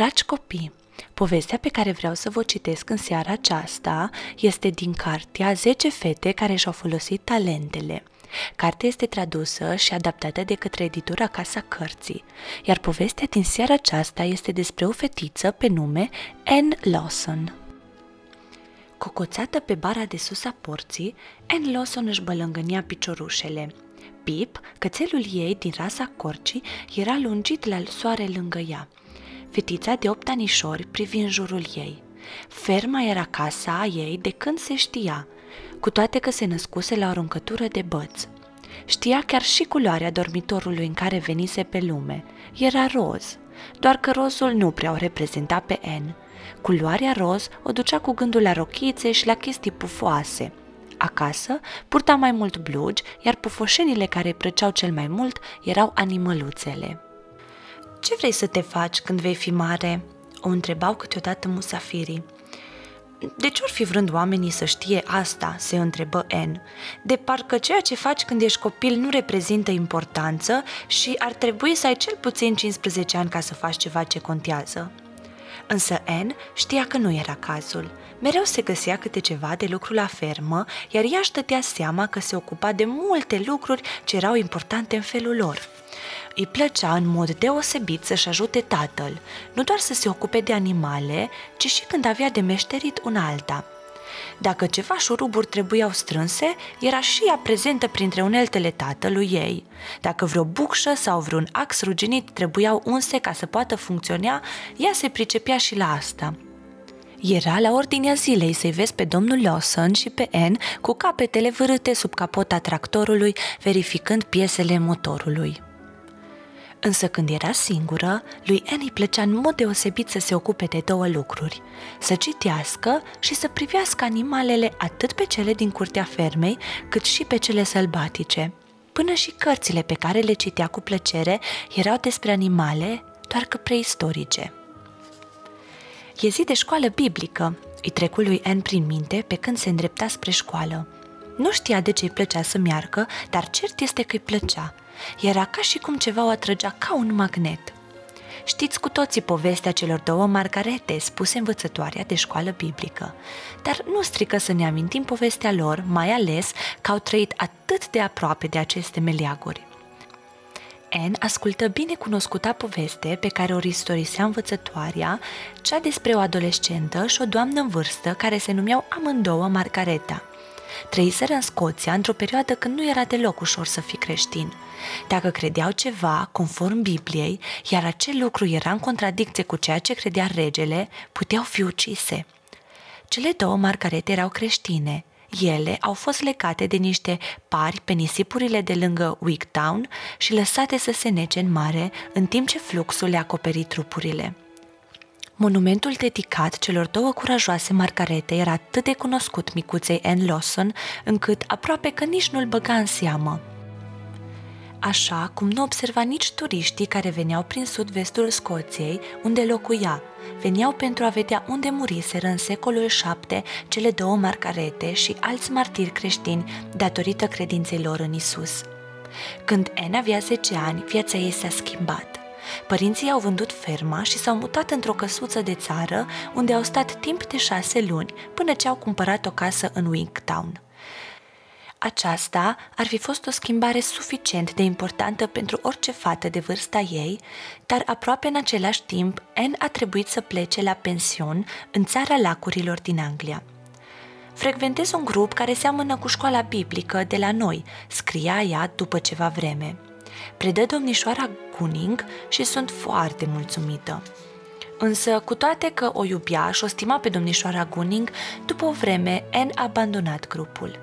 Dragi copii, povestea pe care vreau să vă citesc în seara aceasta este din cartea 10 fete care și-au folosit talentele. Cartea este tradusă și adaptată de către editura Casa Cărții, iar povestea din seara aceasta este despre o fetiță pe nume Anne Lawson. Cocoțată pe bara de sus a porții, Anne Lawson își bălângânia piciorușele. Pip, cățelul ei din rasa corcii, era lungit la soare lângă ea – Fetița de opt anișori privi în jurul ei. Ferma era casa ei de când se știa, cu toate că se născuse la o aruncătură de băț. Știa chiar și culoarea dormitorului în care venise pe lume. Era roz, doar că rozul nu prea o reprezenta pe N. Culoarea roz o ducea cu gândul la rochițe și la chestii pufoase. Acasă purta mai mult blugi, iar pufoșenile care îi plăceau cel mai mult erau animăluțele. Ce vrei să te faci când vei fi mare?" o întrebau câteodată musafirii. De ce or fi vrând oamenii să știe asta?" se întrebă N. De parcă ceea ce faci când ești copil nu reprezintă importanță și ar trebui să ai cel puțin 15 ani ca să faci ceva ce contează. Însă N știa că nu era cazul. Mereu se găsea câte ceva de lucru la fermă, iar ea își dădea seama că se ocupa de multe lucruri ce erau importante în felul lor. Îi plăcea în mod deosebit să-și ajute tatăl, nu doar să se ocupe de animale, ci și când avea de meșterit un alta. Dacă ceva șuruburi trebuiau strânse, era și ea prezentă printre uneltele tatălui ei. Dacă vreo bucșă sau vreun ax ruginit trebuiau unse ca să poată funcționa, ea se pricepea și la asta. Era la ordinea zilei să-i vezi pe domnul Lawson și pe Anne cu capetele vârâte sub capota tractorului, verificând piesele motorului. Însă când era singură, lui Annie îi plăcea în mod deosebit să se ocupe de două lucruri, să citească și să privească animalele atât pe cele din curtea fermei, cât și pe cele sălbatice. Până și cărțile pe care le citea cu plăcere erau despre animale, doar că preistorice. E zi de școală biblică, îi trecu lui Anne prin minte pe când se îndrepta spre școală. Nu știa de ce îi plăcea să meargă, dar cert este că îi plăcea. Era ca și cum ceva o atrăgea ca un magnet. Știți cu toții povestea celor două margarete spuse învățătoarea de școală biblică, dar nu strică să ne amintim povestea lor, mai ales că au trăit atât de aproape de aceste meleaguri. Anne ascultă bine cunoscuta poveste pe care o istorisea învățătoarea, cea despre o adolescentă și o doamnă în vârstă care se numeau amândouă Margareta – Trăiseră în Scoția într-o perioadă când nu era deloc ușor să fii creștin. Dacă credeau ceva, conform Bibliei, iar acel lucru era în contradicție cu ceea ce credea regele, puteau fi ucise. Cele două marcarete erau creștine. Ele au fost legate de niște pari pe nisipurile de lângă Wigtown și lăsate să se nece în mare, în timp ce fluxul le acoperi trupurile. Monumentul dedicat celor două curajoase margarete era atât de cunoscut micuței Anne Lawson, încât aproape că nici nu-l băga în seamă. Așa cum nu observa nici turiștii care veneau prin sud-vestul Scoției, unde locuia, veneau pentru a vedea unde muriseră în secolul VII cele două margarete și alți martiri creștini datorită credinței lor în Isus. Când Anne avea 10 ani, viața ei s-a schimbat. Părinții au vândut ferma și s-au mutat într-o căsuță de țară unde au stat timp de șase luni până ce au cumpărat o casă în Wingtown. Aceasta ar fi fost o schimbare suficient de importantă pentru orice fată de vârsta ei, dar aproape în același timp, Anne a trebuit să plece la pension în țara lacurilor din Anglia. Frecventez un grup care seamănă cu școala biblică de la noi, scria ea după ceva vreme – predă domnișoara Gunning și sunt foarte mulțumită. Însă, cu toate că o iubea și o stima pe domnișoara Gunning, după o vreme, Anne a abandonat grupul.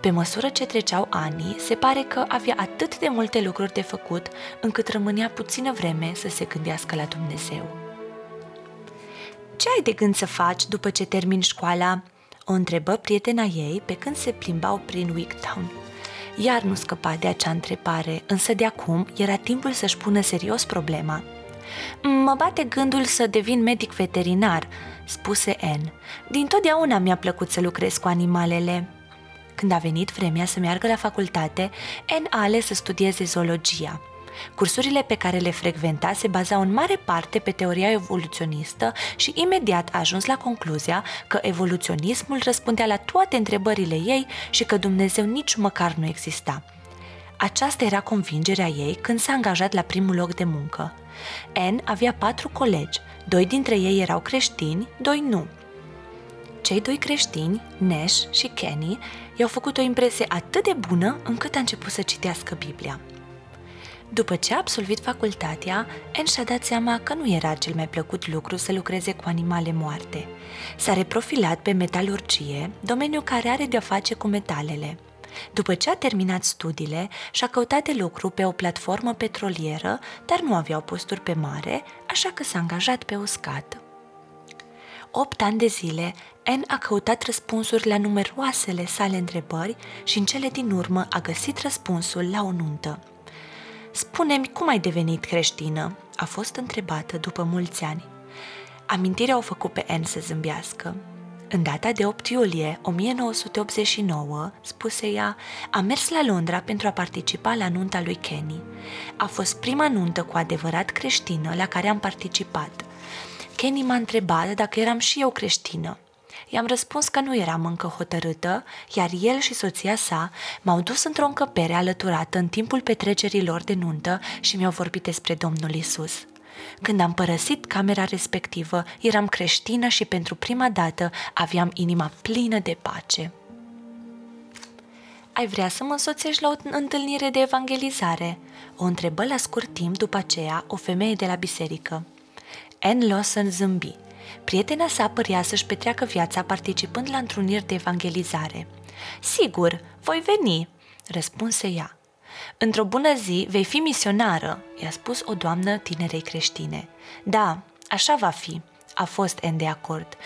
Pe măsură ce treceau anii, se pare că avea atât de multe lucruri de făcut, încât rămânea puțină vreme să se gândească la Dumnezeu. Ce ai de gând să faci după ce termin școala?" o întrebă prietena ei pe când se plimbau prin Wigtown. Iar nu scăpa de acea întrebare, însă de acum era timpul să-și pună serios problema. Mă bate gândul să devin medic veterinar, spuse Anne. Din totdeauna mi-a plăcut să lucrez cu animalele. Când a venit vremea să meargă la facultate, Anne a ales să studieze zoologia. Cursurile pe care le frecventa se bazau în mare parte pe teoria evoluționistă și imediat a ajuns la concluzia că evoluționismul răspundea la toate întrebările ei și că Dumnezeu nici măcar nu exista. Aceasta era convingerea ei când s-a angajat la primul loc de muncă. Anne avea patru colegi, doi dintre ei erau creștini, doi nu. Cei doi creștini, Nash și Kenny, i-au făcut o impresie atât de bună încât a început să citească Biblia. După ce a absolvit facultatea, Anne și-a dat seama că nu era cel mai plăcut lucru să lucreze cu animale moarte. S-a reprofilat pe metalurgie, domeniu care are de-a face cu metalele. După ce a terminat studiile, și-a căutat de lucru pe o platformă petrolieră, dar nu aveau posturi pe mare, așa că s-a angajat pe uscat. Opt ani de zile, Anne a căutat răspunsuri la numeroasele sale întrebări și în cele din urmă a găsit răspunsul la o nuntă. Spune-mi cum ai devenit creștină?" a fost întrebată după mulți ani. Amintirea au făcut pe Anne să zâmbească. În data de 8 iulie 1989, spuse ea, a mers la Londra pentru a participa la nunta lui Kenny. A fost prima nuntă cu adevărat creștină la care am participat. Kenny m-a întrebat dacă eram și eu creștină. I-am răspuns că nu eram încă hotărâtă, iar el și soția sa m-au dus într-o încăpere alăturată în timpul petrecerilor de nuntă și mi-au vorbit despre Domnul Isus. Când am părăsit camera respectivă, eram creștină și pentru prima dată aveam inima plină de pace. Ai vrea să mă însoțești la o întâlnire de evangelizare? O întrebă la scurt timp după aceea o femeie de la biserică. Anne Lawson zâmbi. Prietena sa părea să-și petreacă viața participând la întruniri de evangelizare. Sigur, voi veni, răspunse ea. Într-o bună zi vei fi misionară, i-a spus o doamnă tinerei creștine. Da, așa va fi, a fost en de acord,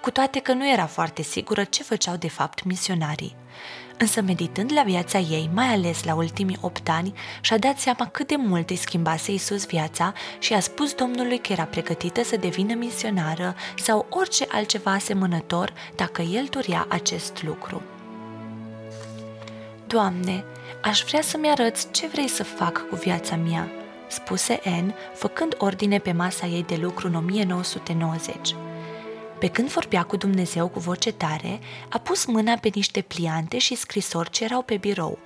cu toate că nu era foarte sigură ce făceau de fapt misionarii. Însă meditând la viața ei, mai ales la ultimii opt ani, și-a dat seama cât de mult îi schimbase Isus viața și a spus Domnului că era pregătită să devină misionară sau orice altceva asemănător dacă el dorea acest lucru. Doamne, aș vrea să-mi arăți ce vrei să fac cu viața mea, spuse Anne, făcând ordine pe masa ei de lucru în 1990. Pe când vorbea cu Dumnezeu cu voce tare, a pus mâna pe niște pliante și scrisori ce erau pe birou.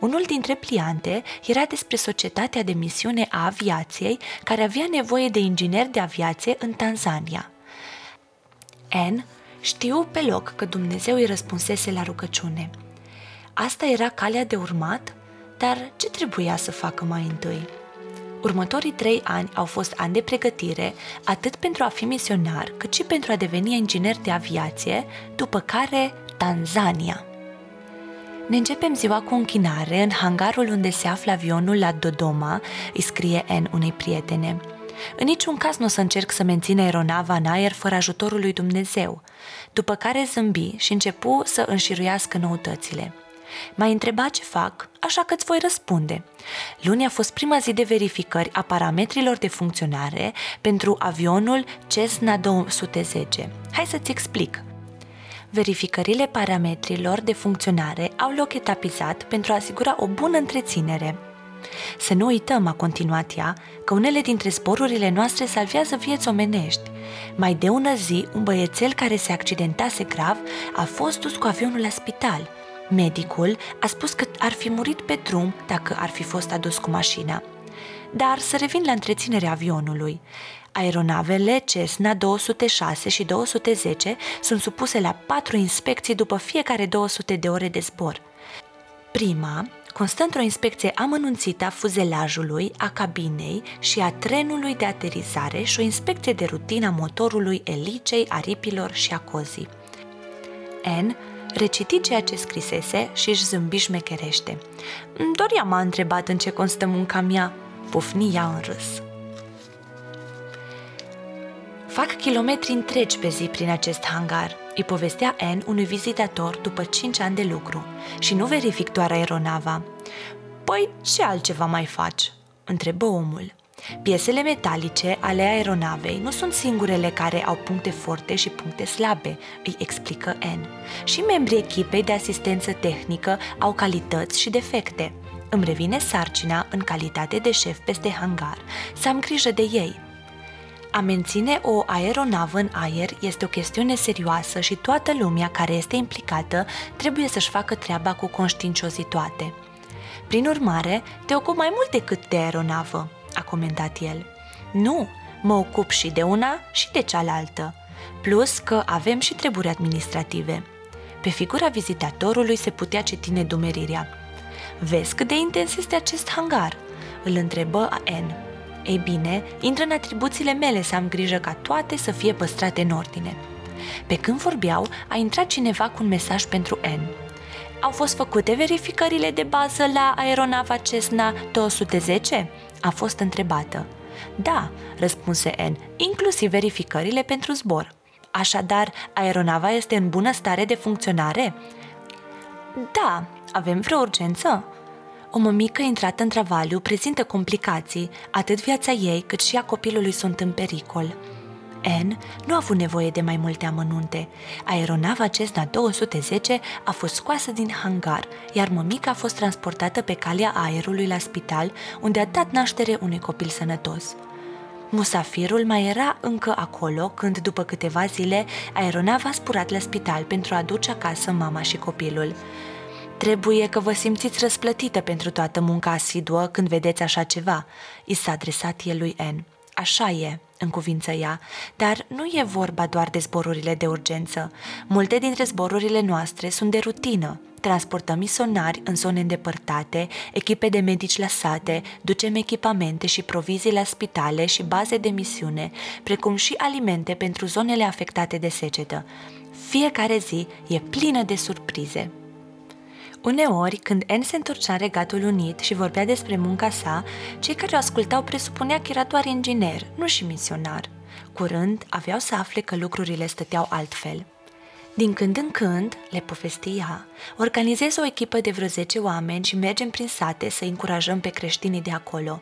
Unul dintre pliante era despre societatea de misiune a aviației care avea nevoie de ingineri de aviație în Tanzania. N. știu pe loc că Dumnezeu îi răspunsese la rugăciune. Asta era calea de urmat, dar ce trebuia să facă mai întâi? Următorii trei ani au fost ani de pregătire, atât pentru a fi misionar, cât și pentru a deveni inginer de aviație, după care Tanzania. Ne începem ziua cu închinare în hangarul unde se află avionul la Dodoma, îi scrie N unei prietene. În niciun caz nu o să încerc să mențin aeronava în aer fără ajutorul lui Dumnezeu, după care zâmbi și începu să înșiruiască noutățile – M-ai întrebat ce fac, așa că îți voi răspunde. Luni a fost prima zi de verificări a parametrilor de funcționare pentru avionul Cessna 210. Hai să-ți explic. Verificările parametrilor de funcționare au loc etapizat pentru a asigura o bună întreținere. Să nu uităm, a continuat ea, că unele dintre sporurile noastre salvează vieți omenești. Mai de ună zi, un băiețel care se accidentase grav a fost dus cu avionul la spital – Medicul a spus că ar fi murit pe drum dacă ar fi fost adus cu mașina. Dar să revin la întreținerea avionului. Aeronavele Cessna 206 și 210 sunt supuse la patru inspecții după fiecare 200 de ore de zbor. Prima constă într-o inspecție amănunțită a fuzelajului, a cabinei și a trenului de aterizare și o inspecție de rutină a motorului, elicei, aripilor și a cozii. N reciti ceea ce scrisese și își zâmbi șmecherește. Doria m-a întrebat în ce constă munca mea, pufni ea în râs. Fac kilometri întregi pe zi prin acest hangar, îi povestea Anne unui vizitator după 5 ani de lucru și nu verific doar aeronava. Păi ce altceva mai faci? întrebă omul. Piesele metalice ale aeronavei nu sunt singurele care au puncte forte și puncte slabe, îi explică N. Și membrii echipei de asistență tehnică au calități și defecte. îmi revine sarcina, în calitate de șef peste hangar, să am grijă de ei. A menține o aeronavă în aer este o chestiune serioasă și toată lumea care este implicată trebuie să-și facă treaba cu conștiinciozitate. Prin urmare, te ocup mai mult decât de aeronavă, a comentat el. Nu, mă ocup și de una și de cealaltă, plus că avem și treburi administrative. Pe figura vizitatorului se putea citi nedumerirea. Vezi cât de intens este acest hangar? Îl întrebă N. Ei bine, intră în atribuțiile mele să am grijă ca toate să fie păstrate în ordine. Pe când vorbeau, a intrat cineva cu un mesaj pentru N. Au fost făcute verificările de bază la aeronava Cessna 210? A fost întrebată. Da, răspunse N, inclusiv verificările pentru zbor. Așadar, aeronava este în bună stare de funcționare? Da, avem vreo urgență? O mămică intrată în travaliu prezintă complicații, atât viața ei cât și a copilului sunt în pericol. N nu a avut nevoie de mai multe amănunte. Aeronava Cessna 210 a fost scoasă din hangar, iar mămica a fost transportată pe calea aerului la spital, unde a dat naștere unui copil sănătos. Musafirul mai era încă acolo când, după câteva zile, aeronava a spurat la spital pentru a aduce acasă mama și copilul. Trebuie că vă simțiți răsplătită pentru toată munca asiduă când vedeți așa ceva, i s-a adresat el lui N. Așa e, în cuvință ea, dar nu e vorba doar de zborurile de urgență. Multe dintre zborurile noastre sunt de rutină. Transportăm misonari în zone îndepărtate, echipe de medici la sate, ducem echipamente și provizii la spitale și baze de misiune, precum și alimente pentru zonele afectate de secetă. Fiecare zi e plină de surprize. Uneori, când Anne se întorcea în Regatul Unit și vorbea despre munca sa, cei care o ascultau presupunea că era doar inginer, nu și misionar. Curând, aveau să afle că lucrurile stăteau altfel. Din când în când, le povestia, organizez o echipă de vreo 10 oameni și mergem prin sate să încurajăm pe creștinii de acolo.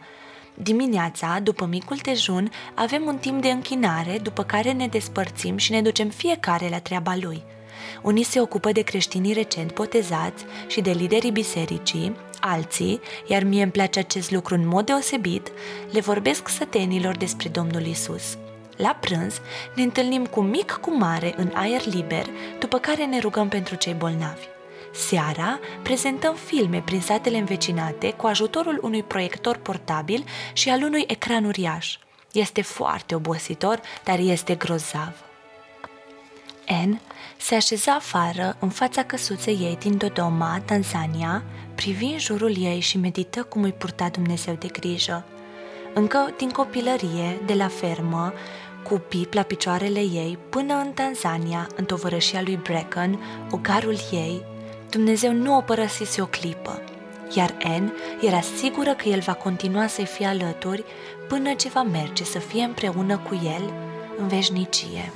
Dimineața, după micul dejun, avem un timp de închinare, după care ne despărțim și ne ducem fiecare la treaba lui – unii se ocupă de creștinii recent botezați și de liderii bisericii, alții, iar mie îmi place acest lucru în mod deosebit, le vorbesc sătenilor despre Domnul Isus. La prânz ne întâlnim cu mic cu mare în aer liber, după care ne rugăm pentru cei bolnavi. Seara prezentăm filme prin satele învecinate cu ajutorul unui proiector portabil și al unui ecran uriaș. Este foarte obositor, dar este grozav. N se așeza afară, în fața căsuței ei din Dodoma, Tanzania, privi în jurul ei și medită cum îi purta Dumnezeu de grijă. Încă din copilărie, de la fermă, cu Pip la picioarele ei, până în Tanzania, în tovărășia lui Bracken, ogarul ei, Dumnezeu nu o părăsise o clipă, iar Anne era sigură că el va continua să-i fie alături până ce va merge să fie împreună cu el în veșnicie.